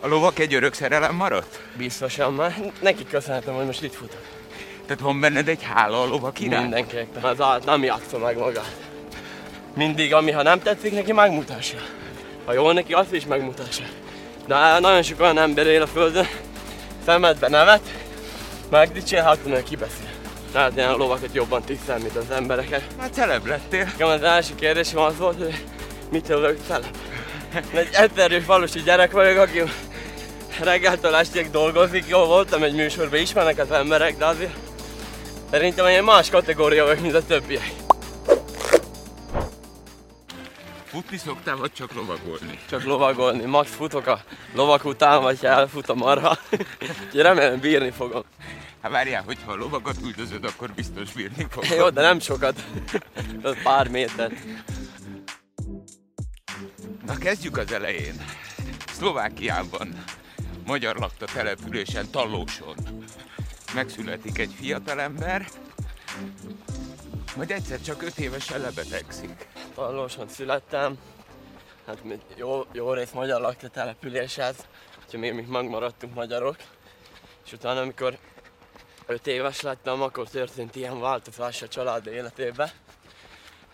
A lovak egy örök szerelem maradt? Biztosan már. Neki köszönhetem, hogy most itt futok. Tehát van benned egy hála a lovak iránt? Mindenképpen. Az állat nem játsza meg magát. Mindig, ami ha nem tetszik neki, megmutassa. Ha jól neki, azt is megmutassa. De nagyon sok olyan ember él a földön, szemedbe nevet, megdicsér, hát meg kibeszél. Tehát én a lovakat jobban tisztel, mint az embereket. Hát celeb lettél. Igen, az első kérdésem az volt, hogy mit jövök celeb. Egy egyszerű falusi gyerek vagyok, aki reggeltől estig dolgozik. Jó, voltam egy műsorban, ismernek az emberek, de azért szerintem én más kategória vagyok, mint a többiek. Futni szoktál, vagy csak lovagolni? Csak lovagolni. Max futok a lovak után, vagy elfut a marha. Úgyhogy remélem bírni fogom. Hát várjál, hogyha a lovakat üldözöd, akkor biztos bírni fogod. Jó, de nem sokat. Pár méter. Na kezdjük az elején. Szlovákiában, magyar lakta településen, Tallóson megszületik egy fiatalember, majd egyszer csak öt évesen lebetegszik. Tallóson születtem. Hát mi- jó, jó rész magyar lakta település ez, úgyhogy még, még megmaradtunk magyarok. És utána, amikor 5 éves lettem, akkor történt ilyen változás a család életébe,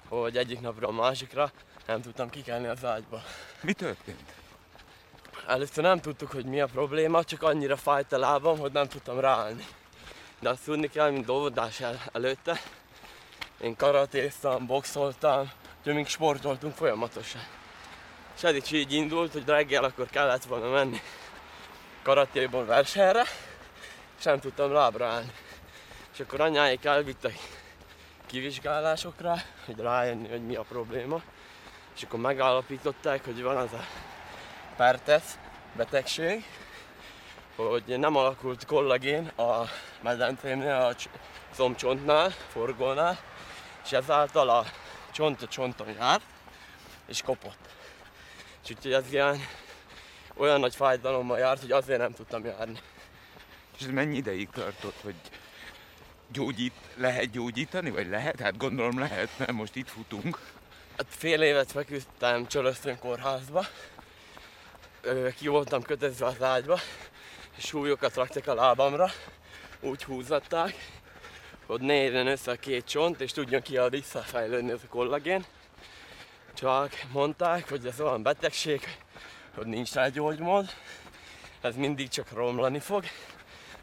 hogy egyik napra a másikra nem tudtam kikelni az ágyba. Mi történt? Először nem tudtuk, hogy mi a probléma, csak annyira fájt a lábam, hogy nem tudtam ráállni. De azt tudni kell, mint óvodás el, előtte, én karatéztam, boxoltam, úgyhogy mink sportoltunk folyamatosan. És ez is így indult, hogy reggel akkor kellett volna menni karatéból versenyre, és nem tudtam lábra állni. És akkor anyáik elvittek kivizsgálásokra, hogy rájönni, hogy mi a probléma. És akkor megállapították, hogy van az a pertesz betegség, hogy nem alakult kollagén a medencémnél, a cs- combcsontnál, forgónál, és ezáltal a csont a csonton jár, és kopott. És úgyhogy ez ilyen olyan nagy fájdalommal járt, hogy azért nem tudtam járni. És ez mennyi ideig tartott, hogy gyógyít, lehet gyógyítani, vagy lehet? Hát gondolom lehet, mert most itt futunk. Hát fél évet feküdtem Csörösztön kórházba, ki voltam kötözve az ágyba, és súlyokat raktak a lábamra, úgy húzatták, hogy ne érjen össze a két csont, és tudjon ki a visszafejlődni ez a kollagén. Csak mondták, hogy ez olyan betegség, hogy nincs rá gyógymód, ez mindig csak romlani fog.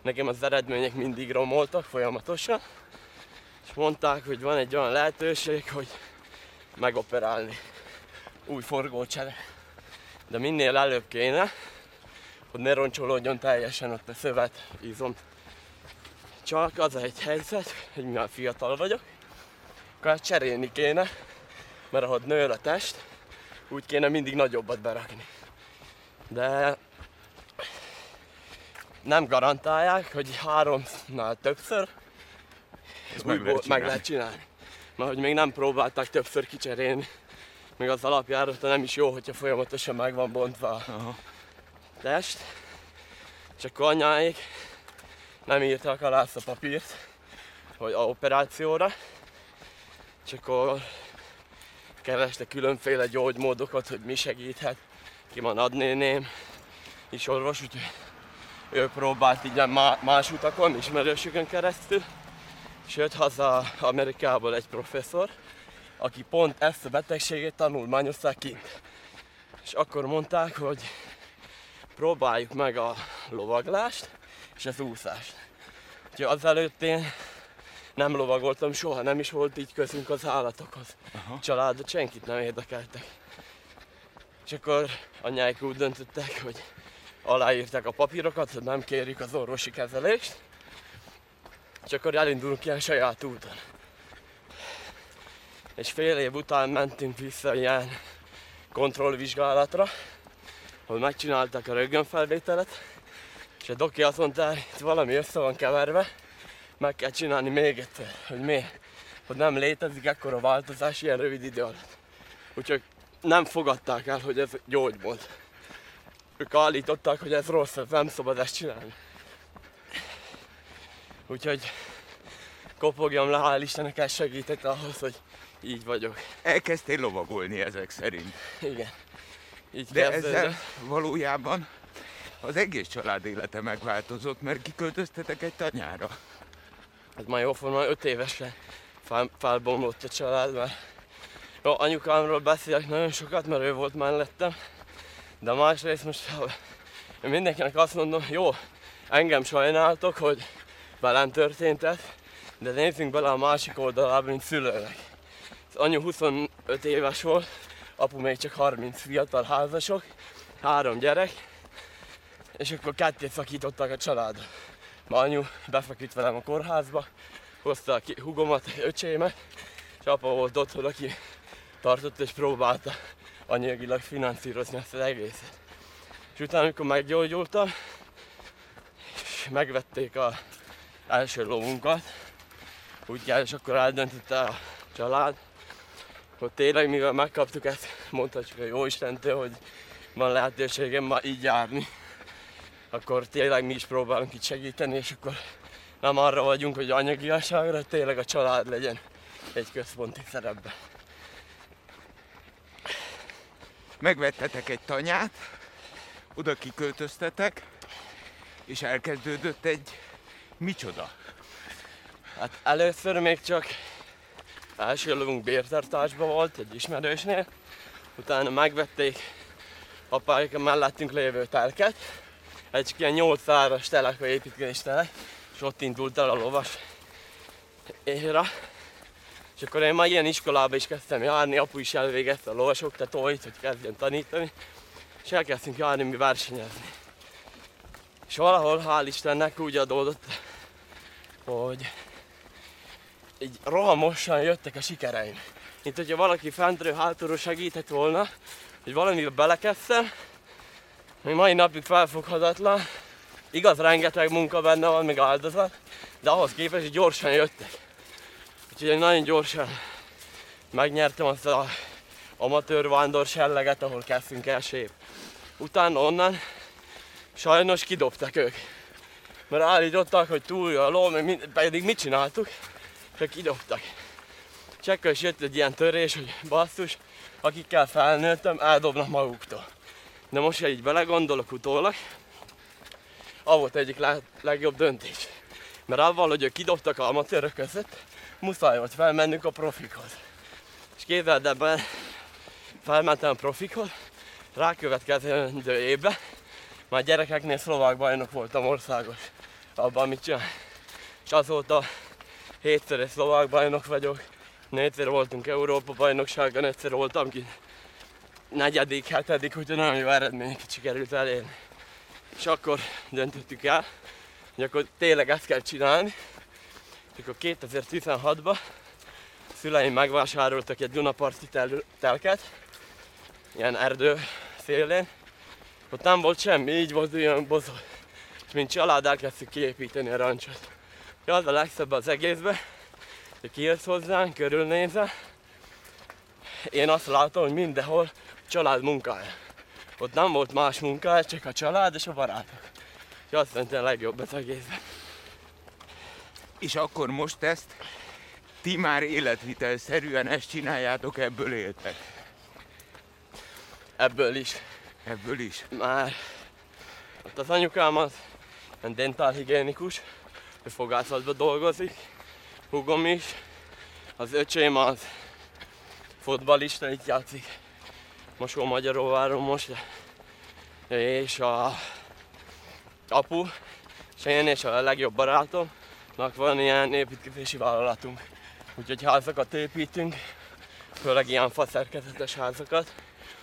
Nekem az eredmények mindig romoltak folyamatosan, és mondták, hogy van egy olyan lehetőség, hogy megoperálni. Új forgócsere. De minél előbb kéne, hogy ne roncsolódjon teljesen ott a szövet, izom. Csak az egy helyzet, hogy mivel fiatal vagyok, akkor ezt cserélni kéne, mert ahogy nő a test, úgy kéne mindig nagyobbat berakni. De nem garantálják, hogy háromnál többször Ezt meg újból lehet meg lehet csinálni. Mert hogy még nem próbálták többször kicserélni. Még az alapjárata nem is jó, hogyha folyamatosan meg van bontva a test. És akkor nem írtak alá a papírt, hogy a operációra. És akkor kerestek különféle gyógymódokat, hogy mi segíthet. Ki van adnéném, is orvos, úgyhogy ő próbált így má- más utakon, ismerősökön keresztül. És jött haza Amerikából egy professzor, aki pont ezt a betegséget tanulmányozták kint. És akkor mondták, hogy próbáljuk meg a lovaglást és az úszást. Úgyhogy azelőtt én nem lovagoltam soha, nem is volt így közünk az állatokhoz. Aha. Családot senkit nem érdekeltek. És akkor anyáik úgy döntöttek, hogy aláírták a papírokat, hogy nem kérjük az orvosi kezelést, és akkor elindulunk ilyen saját úton. És fél év után mentünk vissza ilyen kontrollvizsgálatra, ahol megcsinálták a röntgenfelvételet, és a doki azt mondta, itt valami össze van keverve, meg kell csinálni még egyszer, hogy miért. Hogy nem létezik ekkora változás ilyen rövid idő alatt. Úgyhogy nem fogadták el, hogy ez gyógymód. Ők állították, hogy ez rossz, ez nem szabad ezt csinálni. Úgyhogy kopogjam le, hál' Istennek ez segített ahhoz, hogy így vagyok. Elkezdtél lovagolni ezek szerint. Igen. Így De kezdődött. ezzel valójában az egész család élete megváltozott, mert kiköltöztetek egy tanyára. Hát már jóformán 5 évesen fel, felbomlott a család, mert jó, anyukámról beszélek nagyon sokat, mert ő volt mellettem, de másrészt most én mindenkinek azt mondom, jó, engem sajnáltok, hogy velem történt ez, de nézzünk bele a másik oldalába, mint szülőnek. Az anyu 25 éves volt, apu még csak 30 fiatal házasok, három gyerek, és akkor ketté szakítottak a családot. Ma anyu befeküdt velem a kórházba, hozta ki hugomat, öcsémet, és apa volt otthon, aki tartott és próbálta anyagilag finanszírozni ezt az egészet. És utána, amikor meggyógyultam, és megvették a első lovunkat, úgy kell, és akkor eldöntötte a család, hogy tényleg mivel megkaptuk ezt, mondhatjuk a jó Istentől, hogy van lehetőségem ma így járni, akkor tényleg mi is próbálunk itt segíteni, és akkor nem arra vagyunk, hogy anyagiaságra, tényleg a család legyen egy központi szerepben. Megvettetek egy tanyát, oda kiköltöztetek, és elkezdődött egy micsoda. Hát először még csak első lovunk bértartásban volt egy ismerősnél, utána megvették apáik a mellettünk lévő telket, egy ilyen 8 áras telek, vagy építkezés telek, és ott indult el a lovas éra. És akkor én már ilyen iskolába is kezdtem járni, apu is elvégezte a lovas oktatóit, hogy kezdjen tanítani, és elkezdtünk járni mi versenyezni. És valahol, hál' Istennek úgy adódott, hogy így rohamosan jöttek a sikereim. Mint hogyha valaki fentről, hátulról segített volna, hogy valamivel belekezdtem, még mai napig felfoghatatlan. Igaz, rengeteg munka benne van, még áldozat, de ahhoz képest hogy gyorsan jöttek. Úgyhogy nagyon gyorsan megnyertem azt a amatőr vándor selleget, ahol kezdtünk el sép. Utána onnan sajnos kidobtak ők. Mert állítottak, hogy túl a ló, meg pedig mit csináltuk? Csak kidobtak. És ekkor is jött egy ilyen törés, hogy basszus, akikkel felnőttem, eldobnak maguktól. De most, ha így belegondolok utólag, az volt egyik le- legjobb döntés. Mert avval, hogy ők kidobtak a amatőrök között, muszáj volt felmennünk a profikhoz. És képzeld ebben, felmentem a profikhoz, rákövetkező évben már gyerekeknél szlovák bajnok voltam országos abban, amit csinál. És azóta hétszeres szlovák bajnok vagyok, négyszer voltunk Európa bajnokságon, egyszer voltam ki negyedik, hetedik, úgyhogy nagyon jó eredményeket sikerült elérni. És akkor döntöttük el, hogy akkor tényleg ezt kell csinálni. És akkor 2016-ban szüleim megvásároltak egy Dunaparti tel- telket, ilyen erdő szélén. Ott nem volt semmi, így volt olyan bozó. És mint család elkezdtük kiépíteni a rancsot. És az a legszebb az egészben, hogy kijössz hozzánk, körülnézel, én azt látom, hogy mindenhol család munkája. Ott nem volt más munkája, csak a család és a barátok. És azt mondta a legjobb az egészben. És akkor most ezt ti már életvitelszerűen ezt csináljátok, ebből éltek. Ebből is. Ebből is. Már ott az anyukám az dentálhigiénikus, ő fogászatban dolgozik, húgom is, az öcsém az fotbalista, itt játszik Mosó Magyaróváron most, és a apu, és én és a legjobb barátomnak van ilyen építkezési vállalatunk. Úgyhogy házakat építünk, főleg ilyen faszerkezetes házakat,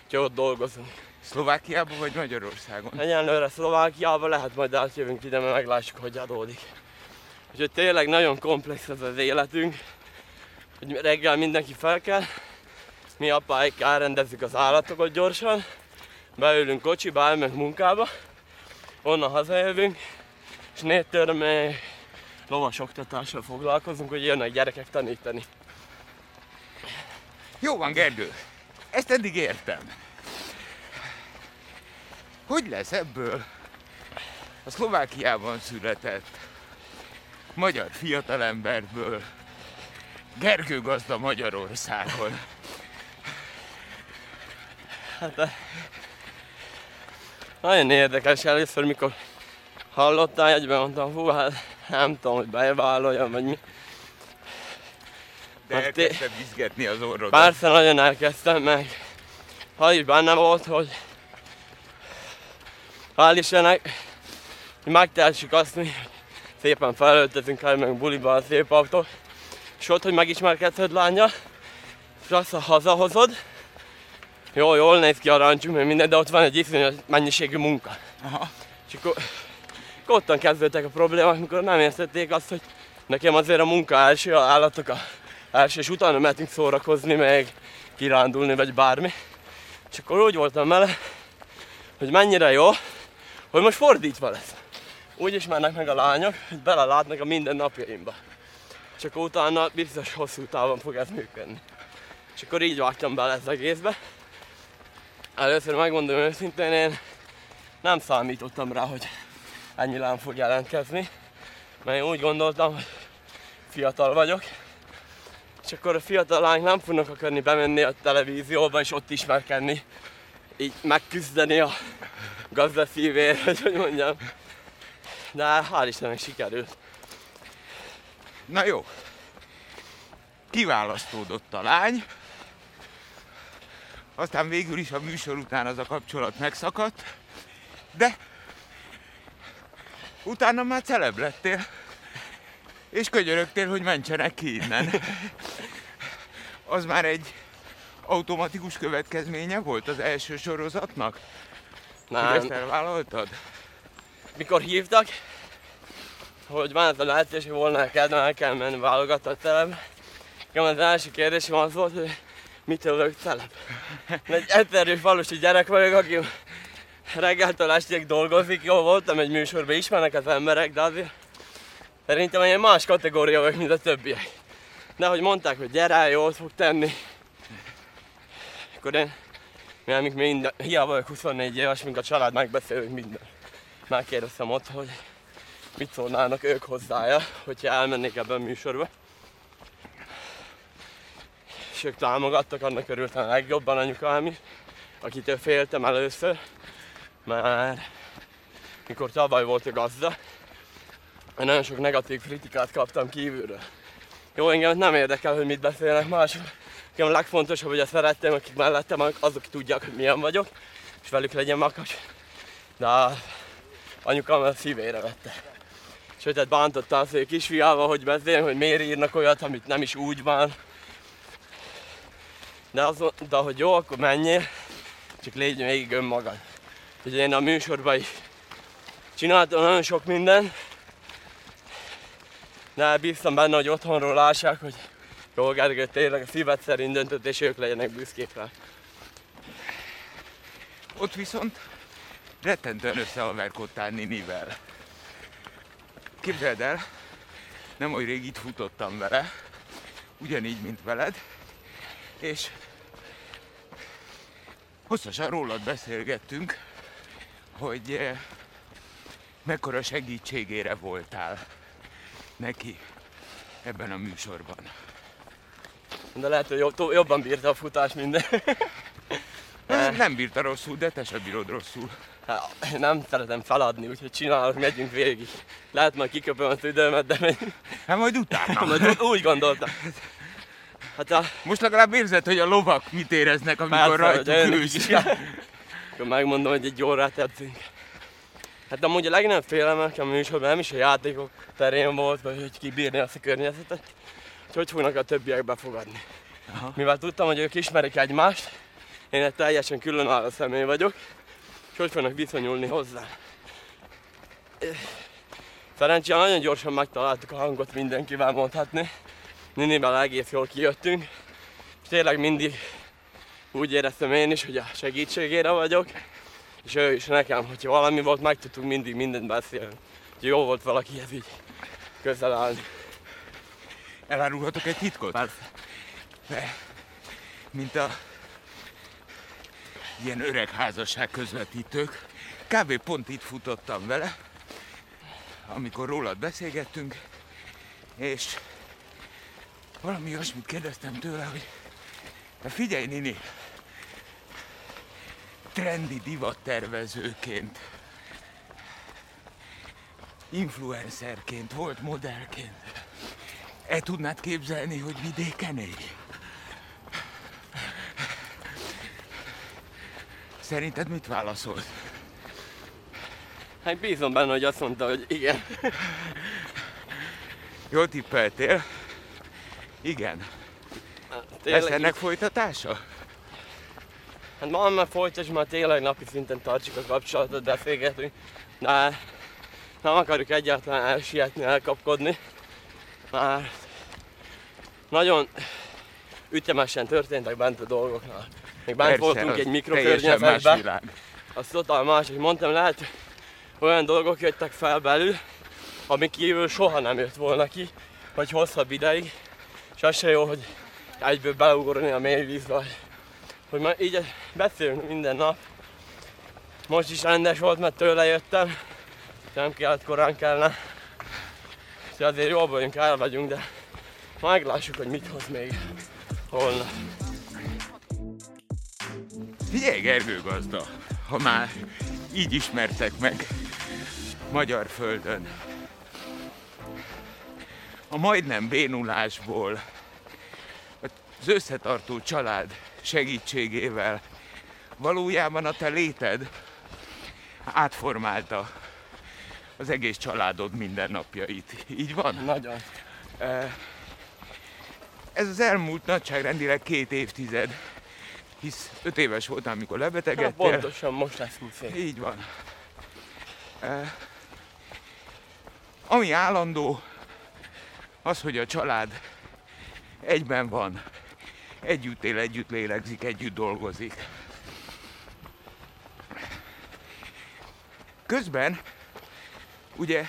úgyhogy ott dolgozunk. Szlovákiában vagy Magyarországon? Egyenlőre Szlovákiába lehet, majd átjövünk ide, mert meglássuk, hogy adódik. Úgyhogy tényleg nagyon komplex ez az életünk, hogy reggel mindenki fel kell, mi apáik elrendezzük az állatokat gyorsan, beülünk kocsiba, elmegyünk munkába, onnan hazajövünk, és négytől még lovas oktatással foglalkozunk, hogy jönnek gyerekek tanítani. Jó van, Gerdő. Ezt eddig értem. Hogy lesz ebből a Szlovákiában született magyar fiatalemberből Gergő gazda Magyarországon? Hát, eh, Nagyon érdekes először, mikor hallottál egyben, mondtam, hú, hát nem tudom, hogy bevállaljam, vagy mi. De Hát elkezdted izgetni az orrodat. Persze nagyon elkezdtem meg. Ha is benne volt, hogy hál' Istennek, megtehessük azt, hogy szépen felöltözünk el meg buliba a szép autó, és ott, hogy megismerkedhet lánya, és azt ha hazahozod, jó, jól néz ki a rancsunk, meg minden, de ott van egy iszonyos mennyiségű munka. Aha. És akkor, akkor ottan kezdődtek a problémák, amikor nem értették azt, hogy nekem azért a munka első, a állatok a első, és utána mehetünk szórakozni, meg kirándulni, vagy bármi. És akkor úgy voltam vele, hogy mennyire jó, hogy most fordítva lesz. Úgy ismernek meg a lányok, hogy belelátnak a mindennapjaimba. És akkor utána biztos hosszú távon fog ez működni. És akkor így vágtam bele az egészbe. Először megmondom őszintén, én nem számítottam rá, hogy ennyi lám fog jelentkezni. Mert én úgy gondoltam, hogy fiatal vagyok, és akkor a fiatal lányok nem fognak akarni bemenni a televízióba és ott ismerkedni, így megküzdeni a gazda szívért, hogy hogy mondjam. De hál' Istennek sikerült. Na jó. Kiválasztódott a lány. Aztán végül is a műsor után az a kapcsolat megszakadt. De utána már celeb lettél. És könyörögtél, hogy mentsenek ki innen. Az már egy automatikus következménye volt az első sorozatnak? Hogy Nem, ezt elvállaltad? Mikor hívtak, hogy a lehetőség, volna neked, el kell menni válogatott telep. Nekem az első kérdésem az volt, hogy mitől vagyok telep. Egy egyszerű falusi gyerek vagyok, aki reggeltől estig dolgozik, jó voltam egy műsorban, ismernek az emberek, de azért szerintem én más kategória vagyok, mint a többiek. De hogy mondták, hogy gyere, jót fog tenni, akkor én, mivel még mind, hiába vagyok 24 éves, mink a család megbeszélünk minden. Megkérdeztem ott, hogy mit szólnának ők hozzája, hogyha elmennék ebbe a műsorba. És ők támogattak, annak örültem a legjobban anyukám is, akitől féltem először, mert mikor tavaly volt a gazda, nagyon sok negatív kritikát kaptam kívülről. Jó, engem nem érdekel, hogy mit beszélnek mások. Nekem a legfontosabb, hogy a szerettem, akik mellettem, azok tudják, hogy milyen vagyok, és velük legyen makas. De anyukám a szívére vette. Sőt, tehát bántotta hogy a kisfiával, hogy beszél, hogy miért írnak olyat, amit nem is úgy van. De, az, de hogy jó, akkor menjél, csak légy végig önmagad. Ugye én a műsorban is csináltam nagyon sok minden, de bíztam benne, hogy otthonról lássák, hogy jó, Gergő, tényleg a szíved szerint döntött, és ők legyenek büszkék rá. Ott viszont rettentően összeaverkodtál Ninivel. Képzeld el, nem olyan rég itt futottam vele, ugyanígy, mint veled, és hosszasan rólad beszélgettünk, hogy eh, mekkora segítségére voltál neki ebben a műsorban. De lehet, hogy jobb, jobban bírta a futás minden. Ez nem bírta rosszul, de te sem bírod rosszul. Hát, nem szeretem feladni, úgyhogy csinálok, megyünk végig. Lehet majd kiköpöm az időmet, de megyünk. Hát majd utána. Majd úgy gondoltam. Hát a, Most legalább érzed, hogy a lovak mit éreznek, amikor rajtuk ülsz. akkor megmondom, hogy egy órát edzünk. Hát amúgy a legnagyobb félelem nekem a műsorban nem is a játékok terén volt, vagy hogy kibírni azt a környezetet, hogy hogy fognak a többiek befogadni. Aha. Mivel tudtam, hogy ők ismerik egymást, én egy teljesen különálló személy vagyok, és hogy fognak viszonyulni hozzá. Szerencsére nagyon gyorsan megtaláltuk a hangot mindenkivel mondhatni. Ninivel egész jól kijöttünk, és tényleg mindig úgy éreztem én is, hogy a segítségére vagyok, és ő is nekem, hogyha valami volt, meg tudtunk mindig mindent beszélni. Úgyhogy jó volt valakihez így közel állni. Elárulhatok egy titkot? Persze. Mint a ilyen öreg házasság közvetítők. Kb. pont itt futottam vele, amikor rólad beszélgettünk, és valami olyasmit kérdeztem tőle, hogy "Hát figyelj Nini, trendi divattervezőként, influencerként, volt modellként. El tudnád képzelni, hogy vidéken élj? Szerinted mit válaszolt? Hát bízom benne, hogy azt mondta, hogy igen. Jól tippeltél? Igen. Tényleg, Lesz ennek folytatása? Hát ma már folytassuk, már tényleg napi szinten tartsuk a kapcsolatot, beszélgetünk. De nem akarjuk egyáltalán elsietni, elkapkodni. Már nagyon ütemesen történtek bent a dolgoknál. Még bent Persze, voltunk egy mikrokörnyezetben. az totál más, hogy mondtam, lehet, olyan dolgok jöttek fel belül, amik kívül soha nem jött volna ki, vagy hosszabb ideig, és az se jó, hogy egyből beleugorni a mély vízbe, hogy már így beszélünk minden nap. Most is rendes volt, mert tőle jöttem, nem kellett korán kellene. Úgyhogy azért jól vagyunk, el vagyunk, de meglássuk, hogy mit hoz még holnap. Figyelj, Gergő gazda, ha már így ismertek meg magyar földön. A majdnem bénulásból az összetartó család segítségével valójában a te léted átformálta az egész családod mindennapjait. Így van? Nagyon. Ez az elmúlt nagyságrendileg két évtized, hisz öt éves voltam, amikor Hát lebetegedtél. pontosan most lesz 20 év. Így van. E, ami állandó, az, hogy a család egyben van, együtt él, együtt lélegzik, együtt dolgozik. Közben, ugye,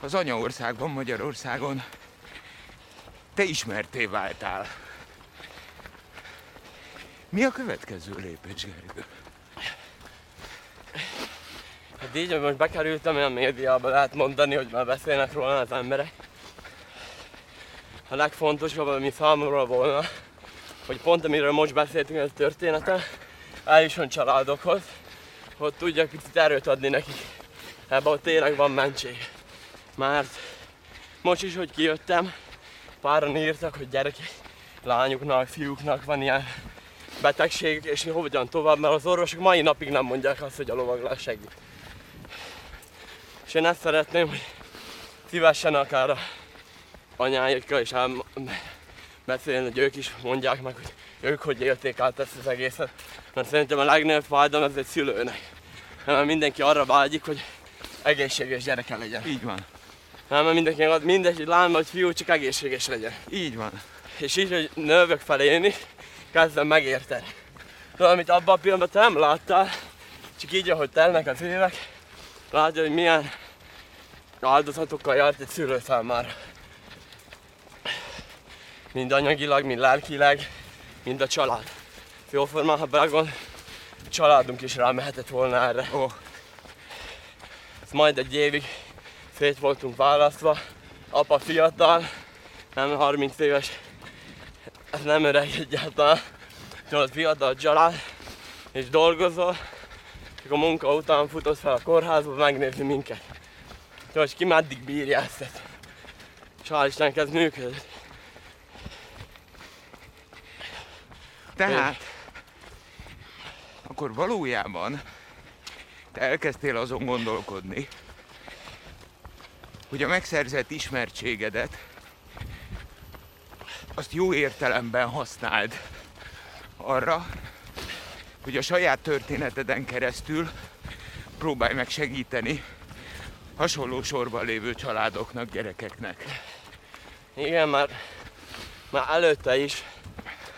az anyaországban, Magyarországon te ismerté váltál. Mi a következő lépés, Gergő? Hát így, hogy most bekerültem olyan médiába, lehet mondani, hogy már beszélnek róla az emberek. A legfontosabb, ami számomra volna, hogy pont amiről most beszéltünk, ez a története, eljusson családokhoz, hogy tudjak picit erőt adni nekik. Ebben ott tényleg van mentség. Mert most is, hogy kijöttem, páran írtak, hogy gyerekek, lányuknak, fiúknak van ilyen betegség, és hogyan tovább, mert az orvosok mai napig nem mondják azt, hogy a lovaglás segít. És én ezt szeretném, hogy szívesen akár a anyáikkal is ám beszélni, hogy ők is mondják meg, hogy ők hogy élték át ezt az egészet. Mert szerintem a legnagyobb fájdalom ez egy szülőnek. Mert mindenki arra vágyik, hogy egészséges gyereke legyen. Így van. Nem, mert mindenki mindegy, hogy lány vagy fiú, csak egészséges legyen. Így van. És így, hogy növök is, kezdem megérteni. De amit abban a pillanatban te nem láttál, csak így, ahogy telnek az évek, látja, hogy milyen áldozatokkal járt egy szülő számára. Mind anyagilag, mind lelkileg, mind a család. Jóformán, ha belegond, a családunk is rámehetett volna erre. Ez majd egy évig szét voltunk választva. Apa fiatal, nem 30 éves, nem öreg egyáltalán. Tudod, fiatal család, és dolgozol, és a munka után futott fel a kórházba megnézni minket. Tudod, ki meddig bírja ezt. És hál' Istennek ez működött. tehát akkor valójában te elkezdtél azon gondolkodni, hogy a megszerzett ismertségedet azt jó értelemben használd arra, hogy a saját történeteden keresztül próbálj meg segíteni hasonló sorban lévő családoknak, gyerekeknek. Igen, már, már előtte is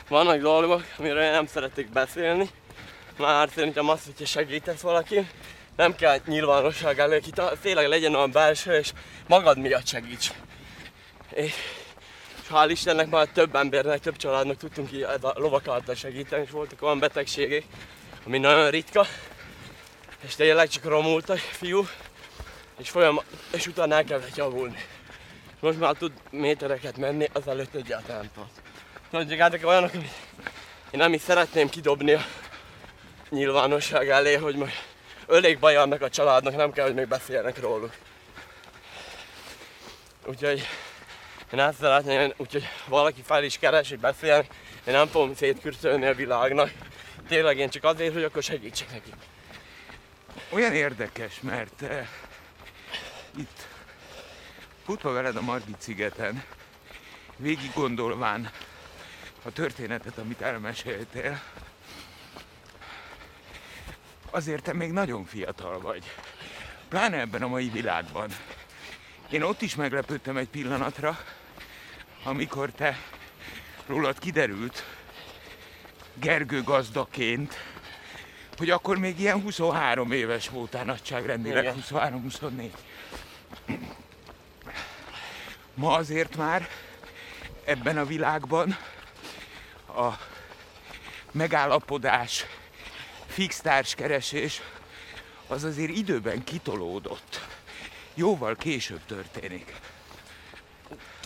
vannak dolgok, amiről nem szeretek beszélni. Már szerintem az, hogyha segítesz valaki, nem kell nyilvánosság elő kitalálni, tényleg legyen olyan belső, és magad miatt segíts. És hál' Istennek már több embernek, több családnak tudtunk így a lovak által segíteni, és voltak olyan betegségek, ami nagyon ritka, és tényleg csak romultak fiú, és folyam, és utána elkezdett javulni. Most már tud métereket menni, az előtt egyáltalán nem tudott. Tudod, ezek olyanok, amit én nem is szeretném kidobni a nyilvánosság elé, hogy majd ölék baj annak a családnak, nem kell, hogy még beszéljenek róluk. Úgyhogy én ezt szeretném, úgyhogy valaki fel is keres, hogy beszéljen, én nem fogom szétkürtölni a világnak. Tényleg én csak azért, hogy akkor segítsek nekik. Olyan érdekes, mert eh, itt futva veled a Margit szigeten, végig gondolván a történetet, amit elmeséltél, azért te még nagyon fiatal vagy. Pláne ebben a mai világban. Én ott is meglepődtem egy pillanatra, amikor te rólad kiderült, Gergő gazdaként, hogy akkor még ilyen 23 éves voltál nagyságrendileg, Igen. 23-24. Ma azért már ebben a világban a megállapodás, fix társkeresés az azért időben kitolódott. Jóval később történik.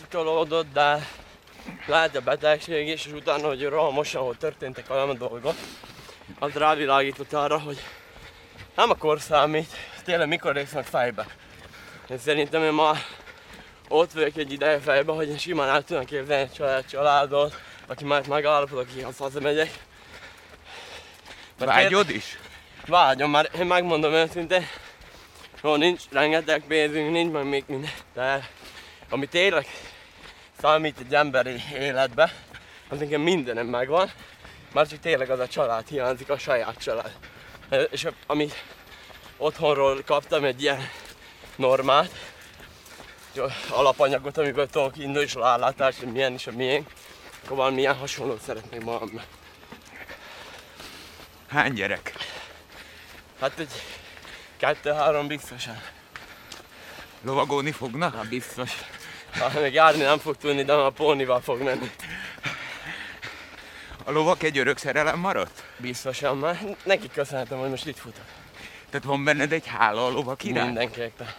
Kitolódott, de lehet a betegség is, és utána, hogy rohamosan, hogy történtek olyan dolgok, az rávilágított arra, hogy nem kor számít, tényleg mikor rész meg fejbe. Én szerintem én már ott vagyok egy ideje fejbe, hogy én simán el tudom képzelni egy család, családot, aki már megállapodok, akihez hazamegyek. Mert Vágyod is? Vágyom, már én megmondom őszintén, jó, nincs rengeteg pénzünk, nincs meg még minden, de ami tényleg számít egy emberi életbe, az nekem mindenem megvan, már csak tényleg az a család hiányzik, a saját család. És amit otthonról kaptam egy ilyen normát, alapanyagot, amiből tudok indulni, és rálátás, hogy milyen is a miénk, akkor valamilyen hasonlót szeretnék magamnak. Hány gyerek? Hát egy kettő-három biztosan. Lovagolni fognak? Hát biztos. Hát még járni nem fog tudni, de a pónival fog menni. A lovak egy örök szerelem maradt? Biztosan már. Neki köszönhetem, hogy most itt futok. Tehát van benned egy hála a lovak iránt? Mindenképpen.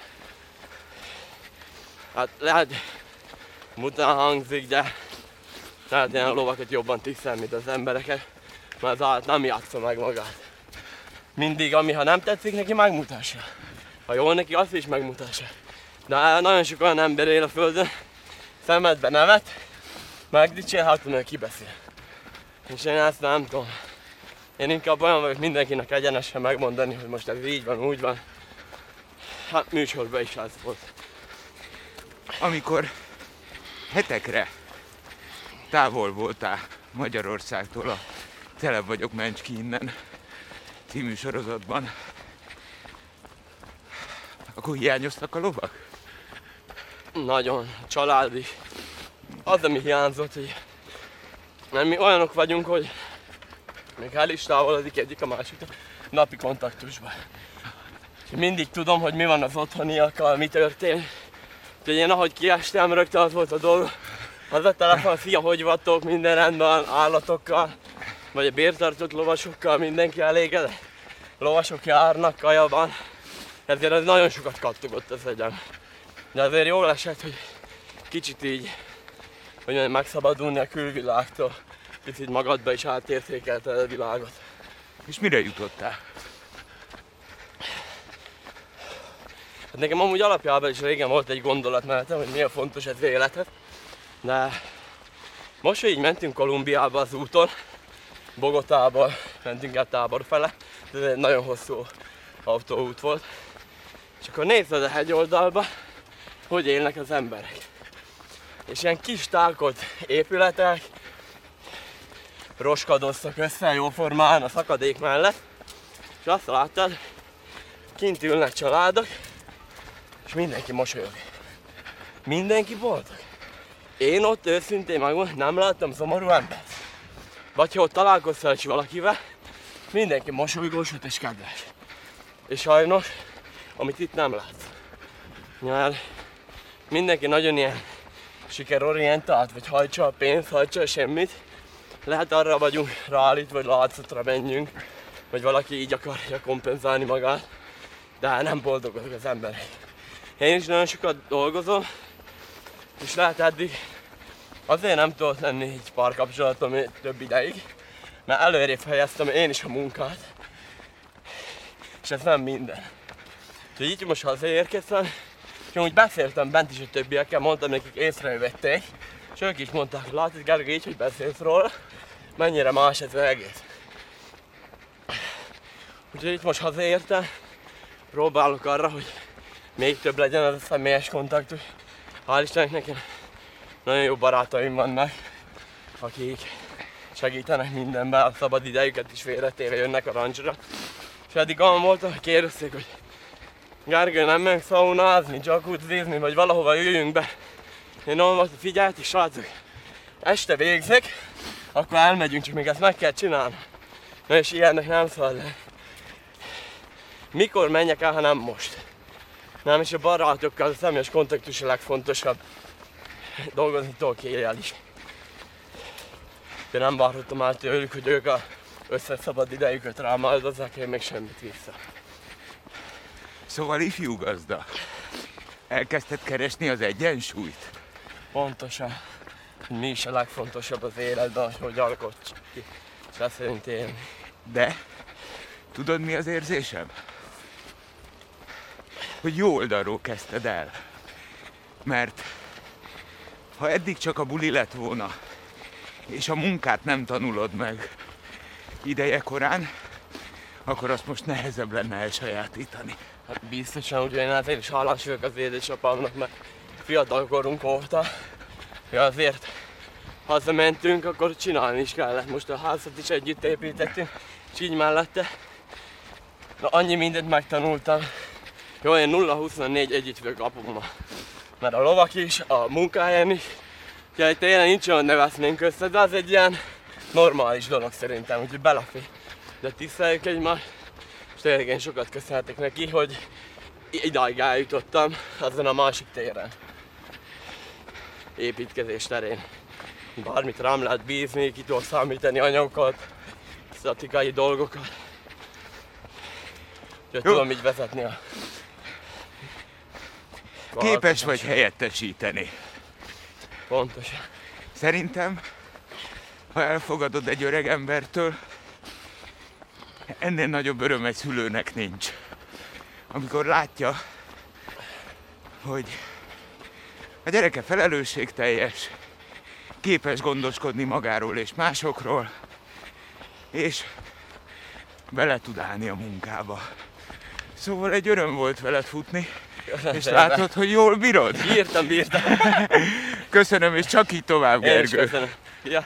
Hát lehet, muta hangzik, de lehet ilyen lovakat jobban tisztel, mint az embereket, mert az állat nem játsza meg magát. Mindig, ami ha nem tetszik neki, megmutassa. Ha jól neki, azt is megmutassa. De nagyon sok olyan ember él a földön, szemedbe nevet, megdicsér, hátul meg kibeszél. És én ezt nem tudom. Én inkább olyan vagyok mindenkinek egyenesen megmondani, hogy most ez így van, úgy van. Hát műsorban is ez volt. Amikor hetekre távol voltál Magyarországtól a Tele vagyok, mencs ki innen című sorozatban, akkor hiányoztak a lovak? Nagyon, a család is. Az, ami hiányzott, hogy mert mi olyanok vagyunk, hogy még el is távolodik egyik a másiktól, napi kontaktusban. Mindig tudom, hogy mi van az otthoniakkal, mi történik. Úgyhogy én ahogy kiestem, rögtön az volt a dolog. Az a telefon, szia, hogy vagytok, minden rendben, állatokkal, vagy a bértartott lovasokkal, mindenki elégedett. Lovasok járnak, kaja van. Ezért ez nagyon sokat kattogott az egyem. De azért jól esett, hogy kicsit így, hogy mondjam, megszabadulni a külvilágtól. Picit magadba is átértékelte a világot. És mire jutottál? Hát nekem amúgy alapjában is régen volt egy gondolatmenetem, hogy milyen fontos ez életet. De most, hogy így mentünk Kolumbiába az úton, Bogotába mentünk el tábor fele, de ez egy nagyon hosszú autóút volt. És akkor nézed a hegyoldalba, hogy élnek az emberek. És ilyen kis tálkolt épületek, roskadoztak össze jóformán a szakadék mellett, és azt láttad, kint ülnek családok, és mindenki mosolyog. Mindenki boldog. Én ott őszintén megmondom, nem láttam szomorú embert. Vagy ha ott találkoztál is valakivel, mindenki mosolygós és kedves. És sajnos, amit itt nem látsz. Mert mindenki nagyon ilyen sikerorientált, vagy hajtsa a pénzt, hajtsa a semmit. Lehet arra vagyunk ráállítva, vagy látszatra menjünk, vagy valaki így akarja kompenzálni magát, de nem boldogok az emberek. Én is nagyon sokat dolgozom, és lehet eddig azért nem tudott lenni egy párkapcsolatom több ideig, mert előrébb helyeztem én is a munkát, és ez nem minden. Úgyhogy így most hazaérkeztem, és úgy beszéltem bent is a többiekkel, mondtam nekik észrevették, és ők is mondták, látod Gergely, így, hogy beszélsz róla, mennyire más ez az egész. Úgyhogy itt most hazaértem, próbálok arra, hogy még több legyen az a személyes kontaktus. Hál' Istennek nekem nagyon jó barátaim vannak, akik segítenek mindenben, a szabad idejüket is félretéve jönnek a rancsra. És eddig olyan volt, hogy kérdezték, hogy Gergő, nem menjünk szaunázni, jacuzzizni, vagy valahova jöjjünk be. Én hogy figyelj, srácok, este végzek, akkor elmegyünk, csak még ezt meg kell csinálni. Na és ilyennek nem szabad lenni. Mikor menjek el, ha nem most? Nem, és a barátokkal a személyes kontaktus a legfontosabb. Dolgozni tudok éjjel is. De nem várhattam el tőlük, hogy ők a összeszabad idejüket rám áldozzák, én még semmit vissza. Szóval ifjú gazda, elkezdted keresni az egyensúlyt? Pontosan, mi is a legfontosabb az életben, hogy alkotsz ki. Ezt szerint élni. De tudod mi az érzésem? Hogy jó oldalról kezdted el. Mert ha eddig csak a buli lett volna, és a munkát nem tanulod meg ideje korán, akkor azt most nehezebb lenne elsajátítani. Hát biztosan, ugye én azért is hálás vagyok az édesapámnak, mert fiatal korunk óta, hogy azért hazamentünk, akkor csinálni is kellett. Most a házat is együtt építettünk, és így mellette. Na annyi mindent megtanultam. Jó, én 0-24 együtt vagyok apummal. Mert a lovak is, a munkáján is. Úgyhogy tényleg nincs olyan, ne vesznénk össze, de az egy ilyen normális dolog szerintem, úgyhogy belefér. De tiszteljük egymást, és tényleg én sokat köszönhetek neki, hogy idáig eljutottam azon a másik téren. Építkezés terén. Bármit rám lehet bízni, ki tudok számítani anyagokat, statikai dolgokat. Úgyhogy Jó. tudom így vezetni a Képes vagy helyettesíteni. Pontosan. Szerintem, ha elfogadod egy öreg embertől, ennél nagyobb öröm egy szülőnek nincs. Amikor látja, hogy a gyereke felelősségteljes, képes gondoskodni magáról és másokról, és bele tud állni a munkába. Szóval egy öröm volt veled futni, és látod, hogy jól bírod. Bírtam, bírtam. Köszönöm, és csak így tovább, Én is Gergő. köszönöm. Ja.